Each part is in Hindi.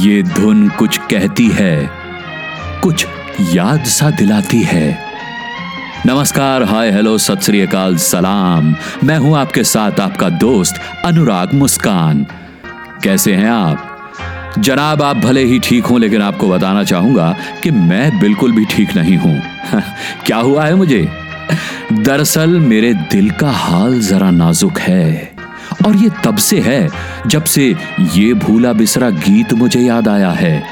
ये धुन कुछ कहती है, कुछ याद सा दिलाती है। नमस्कार, हाय, हेलो, सत श्री अकाल, सलाम। मैं हूँ आपके साथ आपका दोस्त अनुराग मुस्कान। कैसे हैं आप? जनाब, आप भले ही ठीक हों, लेकिन आपको बताना चाहूँगा कि मैं बिल्कुल भी ठीक नहीं हूँ। क्या हुआ है मुझे? दरअसल मेरे दिल का हाल जरा नाजुक है। और ये तब से है जब से ये भूला बिसरा गीत मुझे याद आया है।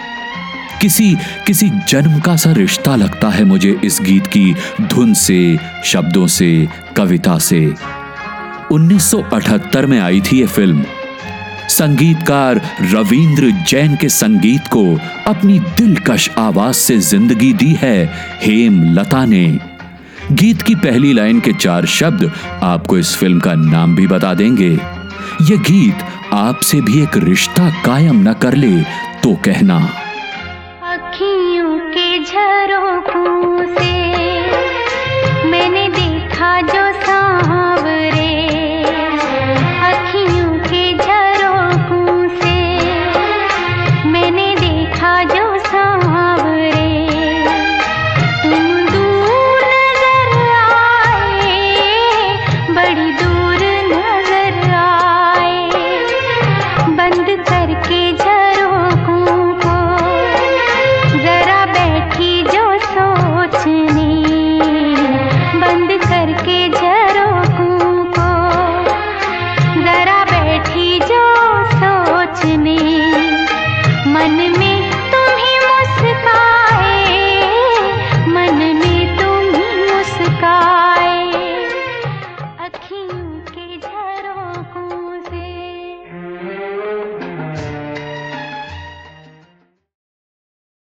किसी किसी जन्म का सा रिश्ता लगता है मुझे इस गीत की धुन से, शब्दों से, कविता से। 1978 में आई थी ये फ़िल्म। संगीतकार रविंद्र जैन के संगीत को अपनी दिलकश आवाज़ से ज़िंदगी दी है हेम लता ने। गीत की पहली लाइन के चार शब्द आपको इस फ़िल्म का नाम भी बता देंगे। ये गीत आपसे भी एक रिश्ता कायम न कर ले तो कहना।